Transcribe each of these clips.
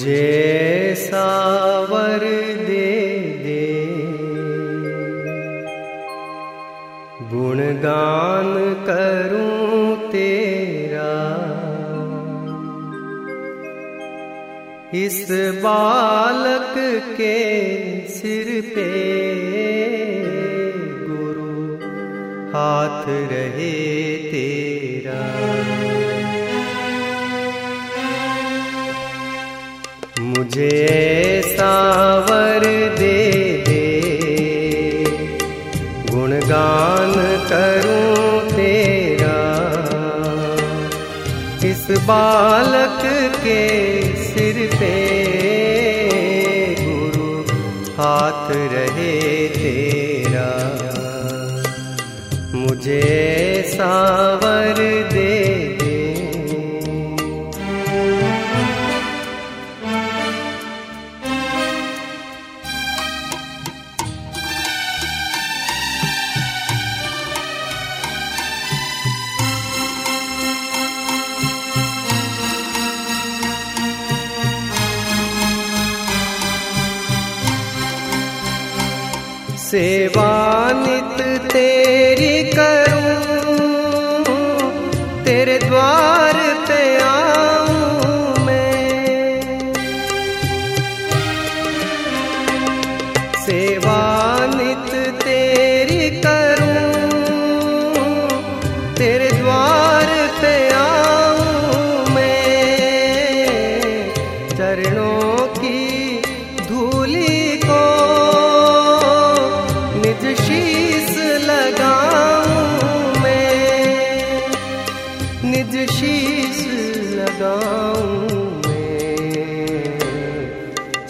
मुझे सावर दे दे। गुणगान करूँ तेरा। इस बालक के सिर पे गुरु हाथ रहे तेरा। मुझे सावर दे दे। गुणगान करूँ तेरा। इस बालक के सिर पे गुरु हाथ रहे तेरा। मुझे सावर दे सेवा नित तेरी करूँ लगाऊँ मैं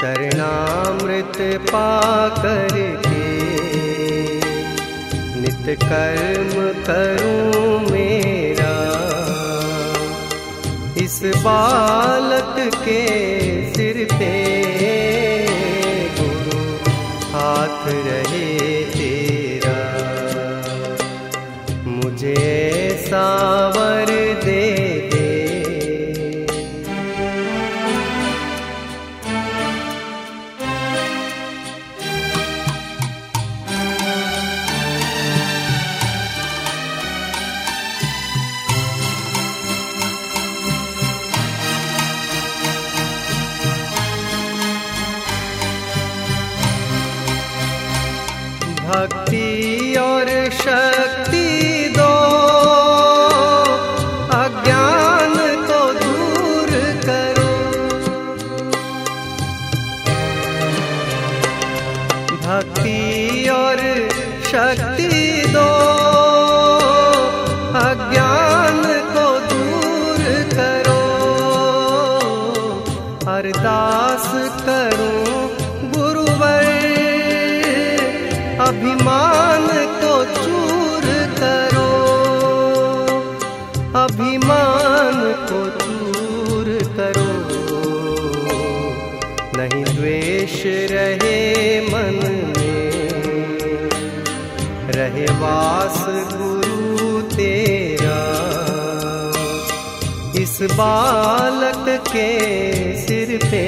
चरणामृत पा करके नित कर्म करूँ मेरा। इस बालक के सिर पे गुरु हाथ रहे तेरा। मुझे सावर को चूर करो। नहीं द्वेष रहे मन में। रहे वास गुरु तेरा। इस बालक के सिर पे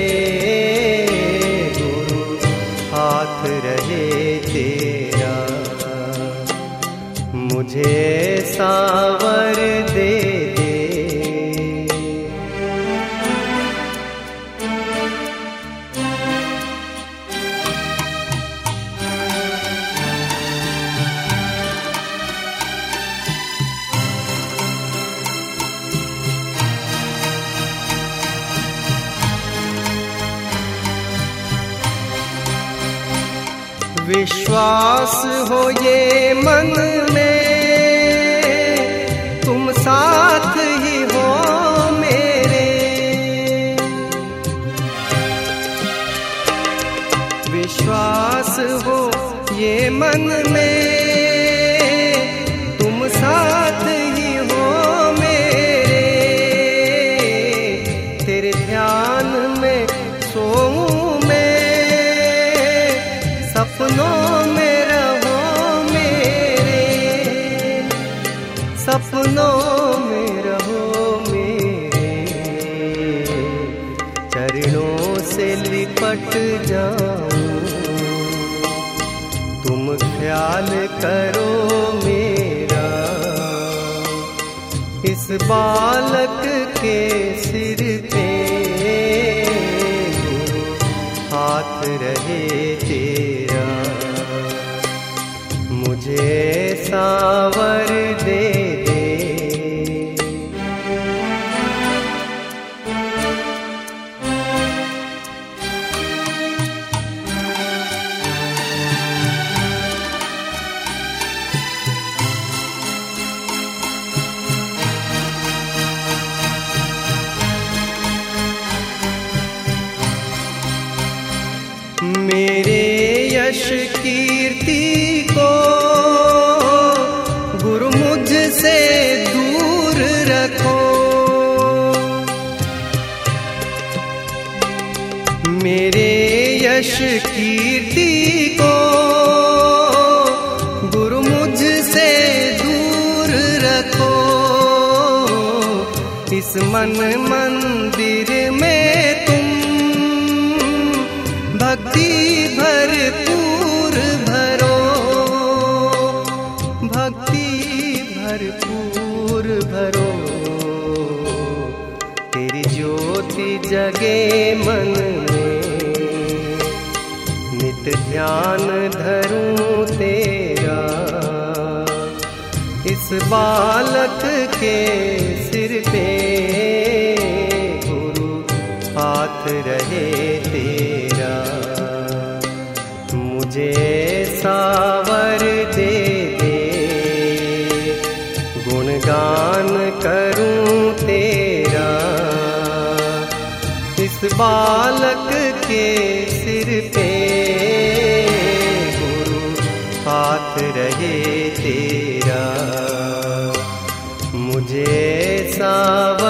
हाथ रहे तेरा। मुझे विश्वास हो ये मन में। तुम साथ ही हो मेरे। विश्वास हो ये मन में। सपनों में रहो मेरे। सपनों में रहो मेरे। चरणों से लिपट जाओ तुम ख्याल करो मेरा। इस बालक के सिर पे यश कीर्ति को, गुरु मुझसे दूर रखो। मेरे यश कीर्ति को, गुरु मुझसे दूर रखो। इस मन मंदिर में तुम भक्ति भरपूर भरपूर भरो। तेरी ज्योति जगे मन में। नित ध्यान धरूं तेरा। इस बालक के सिर पे गुरु हाथ रहे तेरा। मुझे सावर करूँ तेरा। इस बालक के सिर पे गुरु हाथ रहे तेरा। मुझे दे